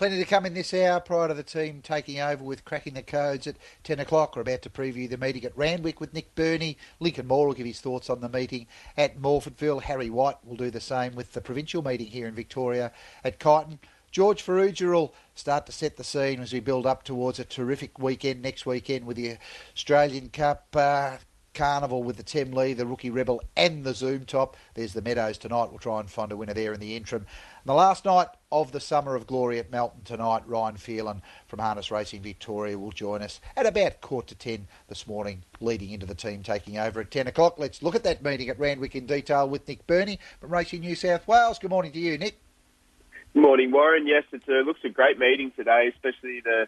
Plenty to come in this hour prior to the team taking over with cracking the codes at 10 o'clock. We're about to preview the meeting at Randwick with Nick Burney. Lincoln Moore will give his thoughts on the meeting at Morphettville. Harry White will do the same with the provincial meeting here in Victoria at Kyneton. George Farrugia will start to set the scene as we build up towards a terrific weekend next weekend with the Australian Cup. Uh, Carnival with the Tim Lee, the Rookie Rebel, and the Zoom Top. There's the Meadows tonight. We'll try and find a winner there in the interim. And the last night of the Summer of Glory at Melton tonight, Ryan Phelan from Harness Racing Victoria will join us at about quarter to ten this morning, leading into the team taking over at 10 o'clock. Let's look at that meeting at Randwick in detail with Nick Burney from Racing New South Wales. Good morning to you, Nick. Good morning, Warren. Yes, it uh, looks a great meeting today, especially the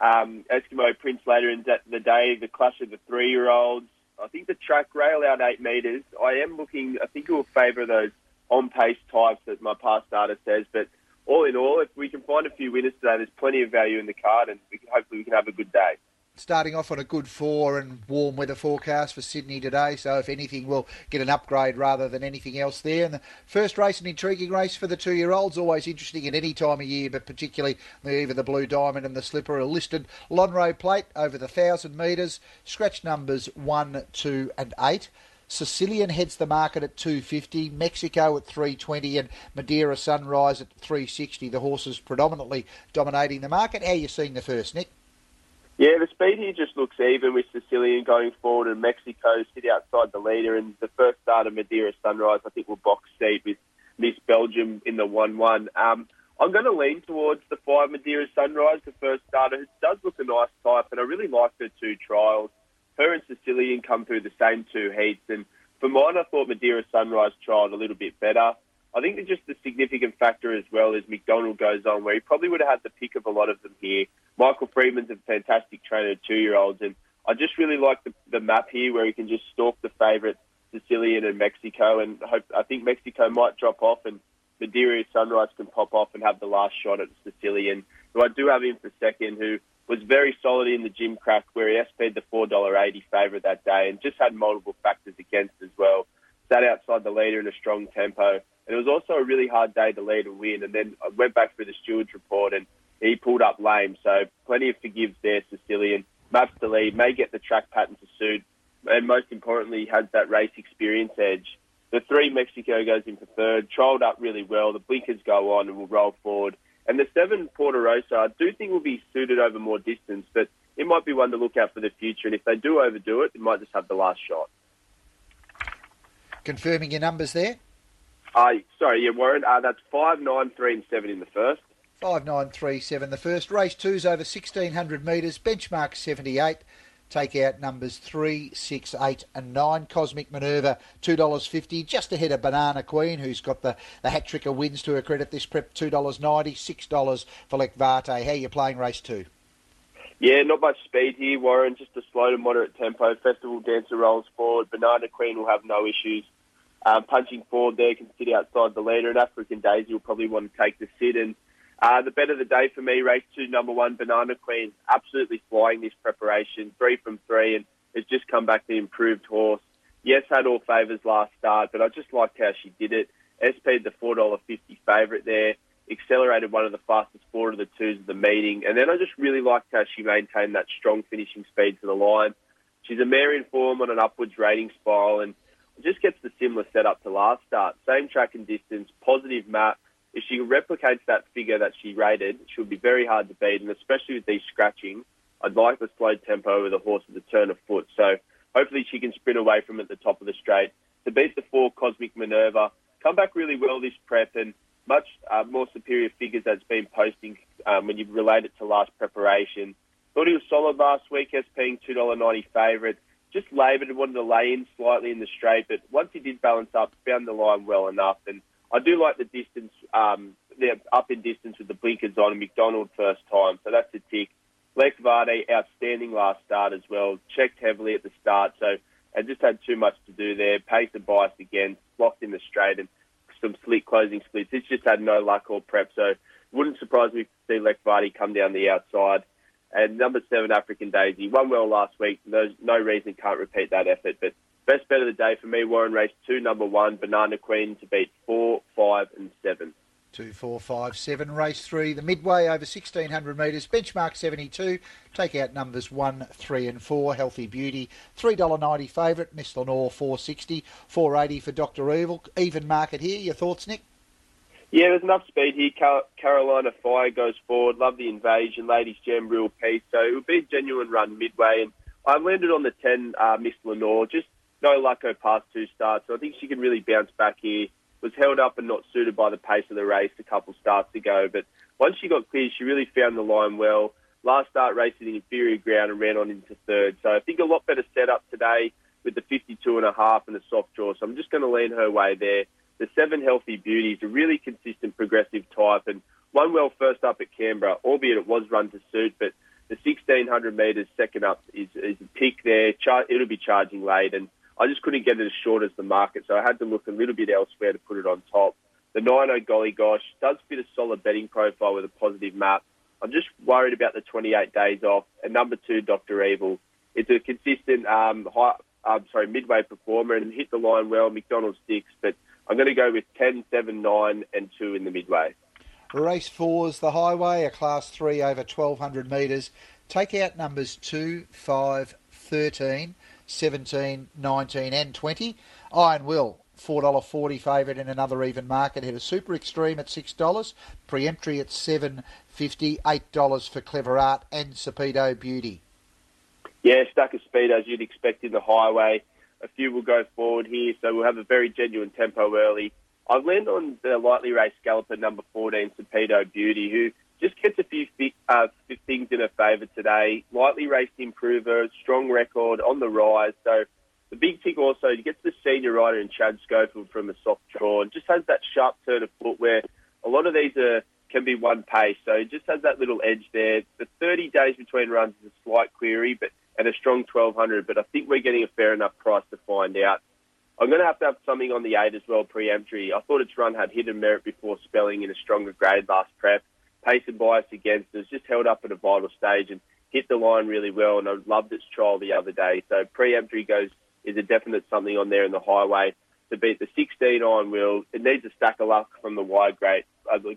um, Eskimo Prince later in the day, the clash of the three-year-olds, I think the track rail out eight metres. I am looking. I think it will favour those on pace types that my past data says. But all in all, if we can find a few winners today, there's plenty of value in the card, and we can, hopefully we can have a good day starting off on a good four and warm weather forecast for Sydney today. So, if anything, we'll get an upgrade rather than anything else there. And the first race, an intriguing race for the two year olds, always interesting at any time of year, but particularly either the Blue Diamond and the Slipper are listed. Lonhro Plate over the 1,000 metres, scratch numbers 1, 2, and 8. Sicilian heads the market at 250, Mexico at 320, and Madeira Sunrise at 360. The horses predominantly dominating the market. How are you seeing the first, Nick? Yeah, the speed here just looks even with Sicilian going forward and Mexico sit outside the leader. And the first start of Madeira Sunrise, I think, will box seat with Miss Belgium in the 1 1. Um, I'm going to lean towards the 5 Madeira Sunrise, the first starter. It does look a nice type, and I really like her two trials. Her and Sicilian come through the same two heats. And for mine, I thought Madeira Sunrise trialled a little bit better. I think that just the significant factor as well is McDonald goes on, where he probably would have had the pick of a lot of them here. Michael Freedman's a fantastic trainer of two-year-olds, and I just really like the, the map here where he can just stalk the favourites, Sicilian and Mexico, and hope, I think Mexico might drop off and Madeira Sunrise can pop off and have the last shot at Sicilian, who I do have in for second, who was very solid in the Gimcrack, where he SP'd the $4.80 favourite that day and just had multiple factors against as well. Sat outside the leader in a strong tempo and it was also a really hard day to lead and win. And then I went back through the stewards report and he pulled up lame. So plenty of forgives there, Sicilian. Maps to lead, may get the track pattern to suit. And most importantly, has that race experience edge. The three Mexico goes in for third, trialled up really well. The blinkers go on and will roll forward. And the seven Porta Rosa, I do think will be suited over more distance, but it might be one to look out for the future. And if they do overdo it, it might just have the last shot. Confirming your numbers there? Uh, sorry, yeah, Warren. Uh, that's five, nine, three, and seven in the first. Five, nine, three, seven. The first race two's over sixteen hundred metres. Benchmark seventy-eight. Take out numbers three, six, eight, and nine. Cosmic Minerva, two dollars fifty, just ahead of Banana Queen, who's got the, the hat trick of wins to her credit. This prep two dollars ninety, six dollars for Lekvate. How are you playing race two? Yeah, not much speed here, Warren. Just a slow to moderate tempo. Festival Dancer rolls forward. Banana Queen will have no issues um, punching forward there can sit outside the leader. And African Daisy will probably want to take the sit. And uh, the better the day for me, race two, number one, Banana Queen, absolutely flying this preparation, three from three, and has just come back the improved horse. Yes, had all favours last start, but I just liked how she did it. SP the four dollar fifty favourite there, accelerated one of the fastest four of the twos of the meeting, and then I just really liked how she maintained that strong finishing speed to the line. She's a mare in form on an upwards rating spiral, and just gets the similar setup to last start. Same track and distance, positive map. If she replicates that figure that she rated, she'll be very hard to beat. And especially with these scratching, I'd like the slow tempo over the horse at the turn of foot. So hopefully she can sprint away from at the top of the straight to beat the four Cosmic Minerva. Come back really well this prep and much uh, more superior figures that's been posting um, when you relate it to last preparation. Thought he was solid last week as paying $2.90 favourite just laboured and wanted to lay in slightly in the straight, but once he did balance up, found the line well enough. And I do like the distance, um, they're up in distance with the blinkers on and McDonald first time, so that's a tick. Lex Vardy, outstanding last start as well, checked heavily at the start, so and just had too much to do there. Pace and bias again, blocked in the straight and some slick closing splits. It's just had no luck or prep, so wouldn't surprise me to see Lex Vardy come down the outside. And number seven, African Daisy, won well last week. There's no reason can't repeat that effort. But best bet of the day for me, Warren race two, number one, Banana Queen to beat four, five, and seven. Two, four, five, seven. Race three, the midway over 1600 metres. Benchmark 72. Take out numbers one, three, and four. Healthy Beauty. $3.90 favourite. Miss Lenore 460. 480 for Dr. Evil. Even market here. Your thoughts, Nick? Yeah, there's enough speed here. Carolina Fire goes forward. Love the invasion. Ladies Gem, real piece. So it will be a genuine run midway. And I landed on the 10, uh, Miss Lenore. Just no luck her past two starts. So I think she can really bounce back here was held up and not suited by the pace of the race a couple starts ago. But once she got clear, she really found the line well. Last start racing the inferior ground and ran on into third. So I think a lot better setup today with the 52 and a half and the soft draw. So I'm just going to lean her way there. The seven healthy beauties, a really consistent progressive type, and one well first up at Canberra, albeit it was run to suit, but the 1600 metres second up is, is a pick there. Char- it'll be charging late, and I just couldn't get it as short as the market, so I had to look a little bit elsewhere to put it on top. The 90 Golly Gosh does fit a solid betting profile with a positive map. I'm just worried about the 28 days off. And number two, Dr. Evil. It's a consistent, um, high, um, sorry, midway performer and hit the line well. McDonald sticks, but I'm going to go with 10, 7, 9, and 2 in the midway. Race four is the highway, a class three over 1200 metres. Take out numbers 2, 5, 13. 17, 19 and 20. Iron Will, $4.40 favourite in another even market. Hit a super extreme at $6. Preemptory at $7.50. $8 for Clever Art and Sapedo Beauty. Yeah, stuck a speed as you'd expect in the highway. A few will go forward here, so we'll have a very genuine tempo early. I've landed on the lightly raced galloper number 14, Sapedo Beauty, who just gets a few uh, things in her favour today. Lightly raced improver, strong record on the rise. So the big tick also, he gets the senior rider in Chad Schofield from a soft draw and just has that sharp turn of foot where a lot of these are, can be one pace. So he just has that little edge there. The 30 days between runs is a slight query, but and a strong 1200. But I think we're getting a fair enough price to find out. I'm going to have to have something on the eight as well, preemptory. I thought its run had hidden merit before spelling in a stronger grade last prep pace and bias against us, just held up at a vital stage and hit the line really well. And I loved its trial the other day. So preemptory goes is a definite something on there in the highway to beat the 16 Iron Will. It needs a stack of luck from the wide gate,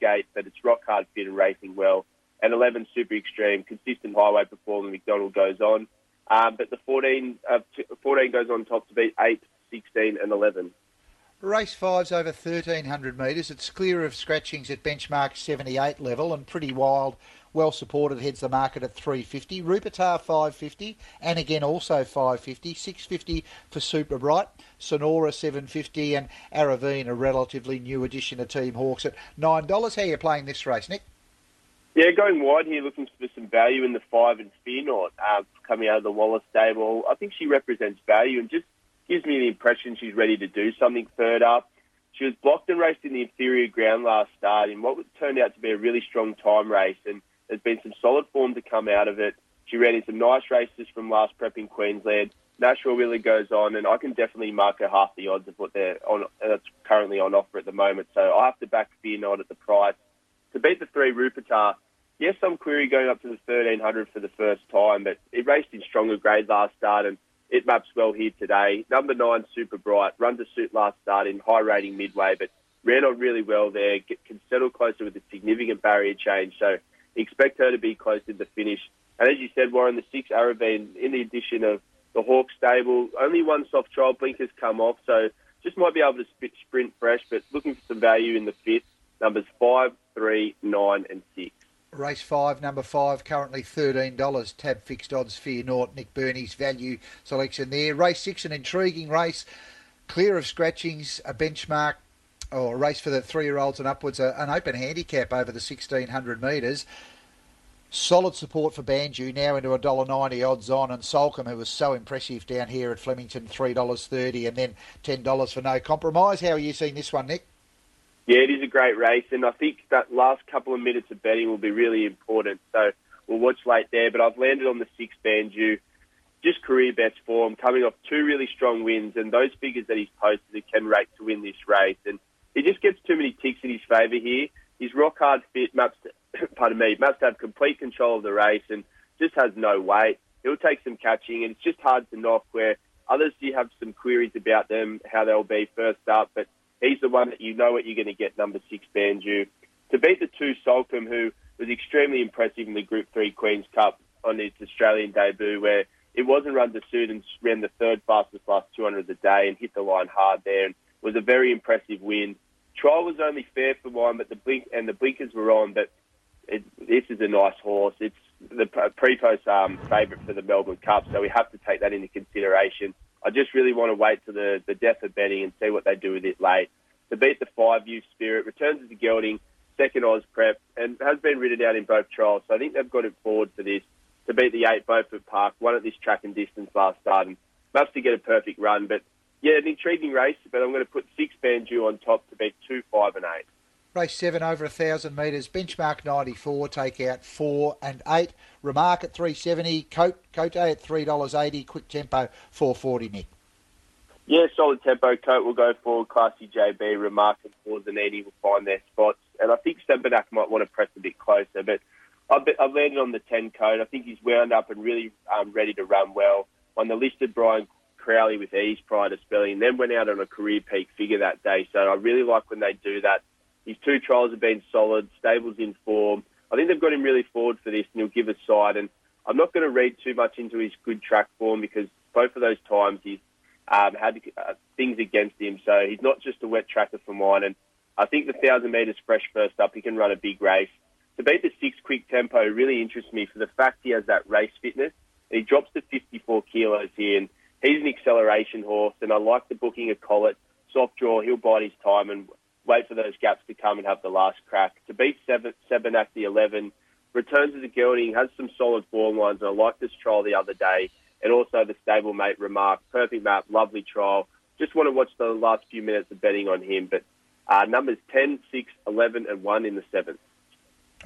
gate, but it's rock hard fit and racing well. And 11 super extreme, consistent highway performance. McDonald goes on, um, but the 14 uh, 14 goes on top to beat 8, 16, and 11. Race five's over 1,300 metres. It's clear of scratchings at benchmark 78 level and pretty wild. Well supported, heads the market at 350. Rupertar 550, and again also 550. 650 for Super Bright. Sonora 750, and Aravine, a relatively new addition to Team Hawkes at $9. How are you playing this race, Nick? Yeah, going wide here, looking for some value in the five and Fear Not uh, coming out of the Waller stable. I think she represents value and just gives me the impression she's ready to do something third up. She was blocked and raced in the inferior ground last start in what turned out to be a really strong time race, and there's been some solid form to come out of it. She ran in some nice races from last prep in Queensland. Nash Rawiller goes on, and I can definitely mark her half the odds of what they're on. That's currently on offer at the moment. So I have to back Fear Not at the price to beat the three Rupertar. Yes, some query going up to the 1300 for the first time, but it raced in stronger grade last start and it maps well here today. Number nine, Super Bright, run to suit last start in high rating midway, but ran on really well there. Get, can settle closer with a significant barrier change. So expect her to be close to the finish. And as you said, Warren, the six Aravine, in the addition of the Hawk stable, only one soft trial blinkers come off, so just might be able to sprint fresh, but looking for some value in the fifth. Numbers five, three, nine, and six. Race five, number five, currently $13. Tab fixed odds, Fear Naught, Nick Burney's value selection there. Race six, an intriguing race, clear of scratchings, a benchmark or a race for the three year olds and upwards, an open handicap over the 1600 metres. Solid support for Banju, now into $1.90 odds on, and Soulcombe, who was so impressive down here at Flemington, $3.30, and then $10 for no compromise. How are you seeing this one, Nick? Yeah, it is a great race, and I think that last couple of minutes of betting will be really important. So we'll watch late there. But I've landed on the six Banju, just career best form, coming off two really strong wins, and those figures that he's posted, he can rate to win this race. And he just gets too many ticks in his favour here. He's rock hard fit, maps, to, pardon me, must have complete control of the race, and just has no weight. He'll take some catching, and it's just hard to knock. Where others, you have some queries about them, how they'll be first up, but he's the one that you know what you're going to get, number six, Banju. To beat the two, Soulcombe, who was extremely impressive in the Group 3 Queen's Cup on his Australian debut, where it wasn't run to suit and ran the third fastest last 200 of the day and hit the line hard there and was a very impressive win. Trial was only fair for one, but the blink and the blinkers were on. But it, this is a nice horse. It's the pre-post um, favourite for the Melbourne Cup, so we have to take that into consideration. I just really want to wait to the, the death of betting and see what they do with it late. To beat the five U Spirit, returns a gelding, second Oz prep, and has been ridden out in both trials. So I think they've got it forward for this. To beat the eight Beaufort Park, one at this track and distance last start, and perhaps to get a perfect run. But yeah, an intriguing race, but I'm going to put six Banju on top to beat two, five, and eight. Race seven over a thousand metres. Benchmark ninety four. Take out four and eight. Remark at three seventy. Coat Cote at three dollars eighty. Quick tempo four forty. Nick. Yeah, solid tempo. Coat will go forward. Classy JB. Remark and Zanini will find their spots, and I think Stempenak might want to press a bit closer. But I've, I've landed on the ten Coat. I think he's wound up and really um, ready to run well. On the listed, Brian Crowley with ease prior to spelling, then went out on a career peak figure that day. So I really like when they do that. His two trials have been solid. Stable's in form. I think they've got him really forward for this, and he'll give a side. And I'm not going to read too much into his good track form because both of those times he's um, had uh, things against him. So he's not just a wet tracker for mine. And I think the 1,000 metres fresh first up, he can run a big race. To beat the six quick tempo really interests me for the fact he has that race fitness. He drops to 54 kilos here, and he's an acceleration horse. And I like the booking of Collett. Soft draw, he'll bite his time and wait for those gaps to come and have the last crack. To beat seven, at the 11, returns as a gelding, has some solid form lines, and I like this trial the other day. And also the stablemate remark, perfect map, lovely trial. Just want to watch the last few minutes of betting on him. But uh, numbers 10, 6, 11, and 1 in the 7th.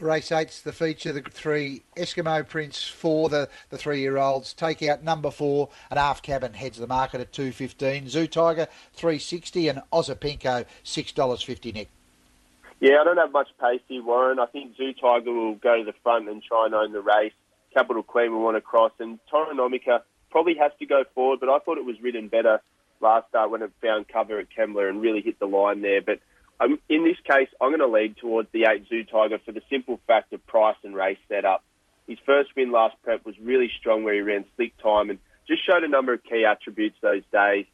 Race eight's the feature, the three Eskimo Prince for the, the three year olds. Take out number four, and half cabin heads the market at two fifteen. Zoo Tiger three sixty, and Osipenko six dollars fifty. Nick. Yeah, I don't have much pace here, Warren. I think Zoo Tiger will go to the front and try and own the race. Capital Queen will want to cross, and Toronomica probably has to go forward. But I thought it was ridden better last start when it found cover at Kembla and really hit the line there. But um, in this case, I'm going to lead towards the 8 Zoo Tiger for the simple fact of price and race setup. His first win last prep was really strong where he ran slick time and just showed a number of key attributes those days.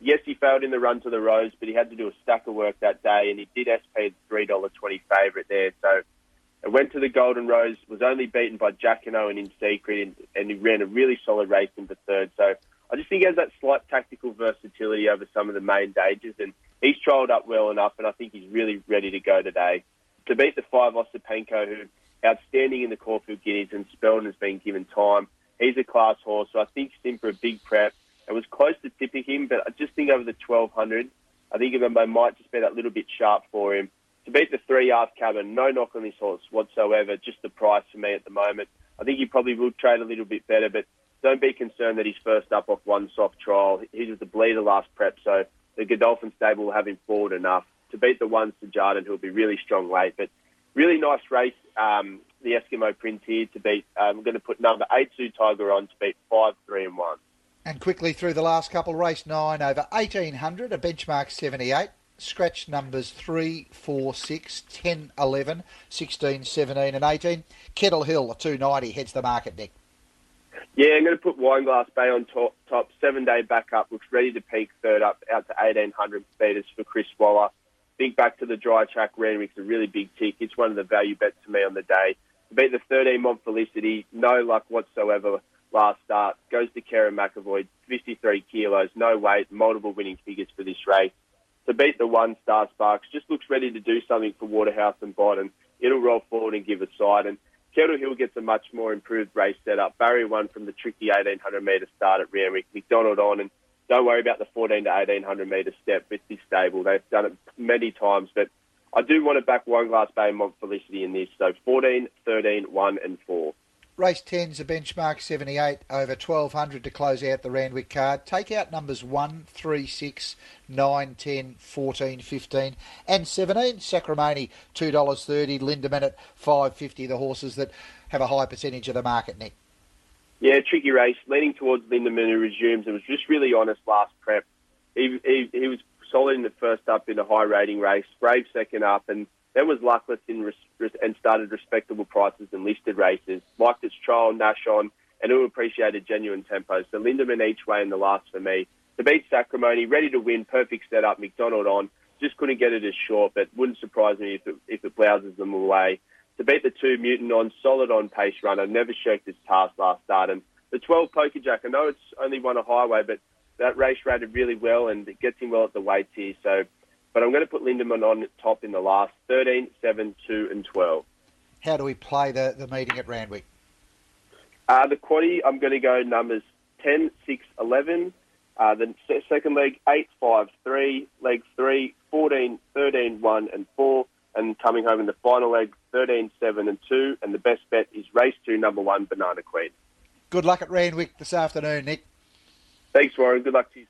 Yes, he failed in the run to the Rose, but he had to do a stack of work that day and he did SP the $3.20 favourite there. So it went to the Golden Rose, was only beaten by Jacquinot and Owen In Secret, and, and he ran a really solid race in the third. So I just think he has that slight tactical versatility over some of the main dangers and he's trialled up well enough, and I think he's really ready to go today. To beat the five Osipenko, who outstanding in the Caulfield Guineas, and Spelden has been given time. He's a class horse, so I think he's for a big prep. It was close to tipping him, but I just think over the 1200, I think they might just be that little bit sharp for him. To beat the three half cabin, no knock on this horse whatsoever, just the price for me at the moment. I think he probably will trade a little bit better, but don't be concerned that he's first up off one soft trial. He was the bleeder last prep, so the Godolphin stable will have him forward enough to beat the ones to Jardin, who'll be really strong late. But really nice race, um, the Eskimo Prince here to beat. I'm going to put number eight Zoo Tiger on to beat five, three, and one. And quickly through the last couple, race nine over 1800, a benchmark 78. Scratch numbers 3, 4, 6, 10, 11, 16, 17, and 18. Kettle Hill, a 290, heads the market, Nick. Yeah, I'm going to put Wineglass Bay on top. top seven day back backup looks ready to peak third up out to 1800 metres for Chris Waller. Think back to the dry track. Randwick's a really big tick. It's one of the value bets to me on the day. To beat the 13 Mont Felicity, no luck whatsoever last start. Goes to Kerrin McEvoy, 53 kilos, no weight, multiple winning figures for this race. To beat the one Star Sparks, just looks ready to do something for Waterhouse and Bottom. It'll roll forward and give a side. And Kettle Hill gets a much more improved race setup. Barry won from the tricky 1800 metre start at Randwick. McDonald on, and don't worry about the 14 to 1800 metre step with this stable. They've done it many times, but I do want to back Wineglass Bay and Mont Felicity in this. So 14, 13, 1 and 4. Race 10's a benchmark 78 over 1200 to close out the Randwick card. Take out numbers 1, 3, 6, 9, 10, 14, 15 and 17. Sacramone $2.30. Lindeman at 5.50. The horses that have a high percentage of the market, Nick. Yeah, tricky race. Leaning towards Lindeman who resumes. It was just really honest last prep. He, he, he was solid in the first up in a high rating race, brave second up, and then was luckless in res- and started respectable prices and listed races. Liked its trial, Nash on, and it appreciated genuine tempo. So Lindemann each way in the last for me. To beat Sacrimony, ready to win, perfect setup, McDonald on. Just couldn't get it as short, but wouldn't surprise me if it, if it blouses them away. To beat the two Mutant on, solid on pace runner, never shirked his task last start. And the 12 Poker Jack, I know it's only won a highway, but that race rated really well and it gets him well at the weights here. So, but I'm going to put Lindemann on top in the last 13, 7, 2, and 12. How do we play the, the meeting at Randwick? Uh, the quaddy, I'm going to go numbers 10, 6, 11. Uh, the second leg, 8, 5, 3. Leg 3, 14, 13, 1, and 4. And coming home in the final leg, 13, 7, and 2. And the best bet is race 2, number 1, Banana Queen. Good luck at Randwick this afternoon, Nick. Thanks, Warren. Good luck to you.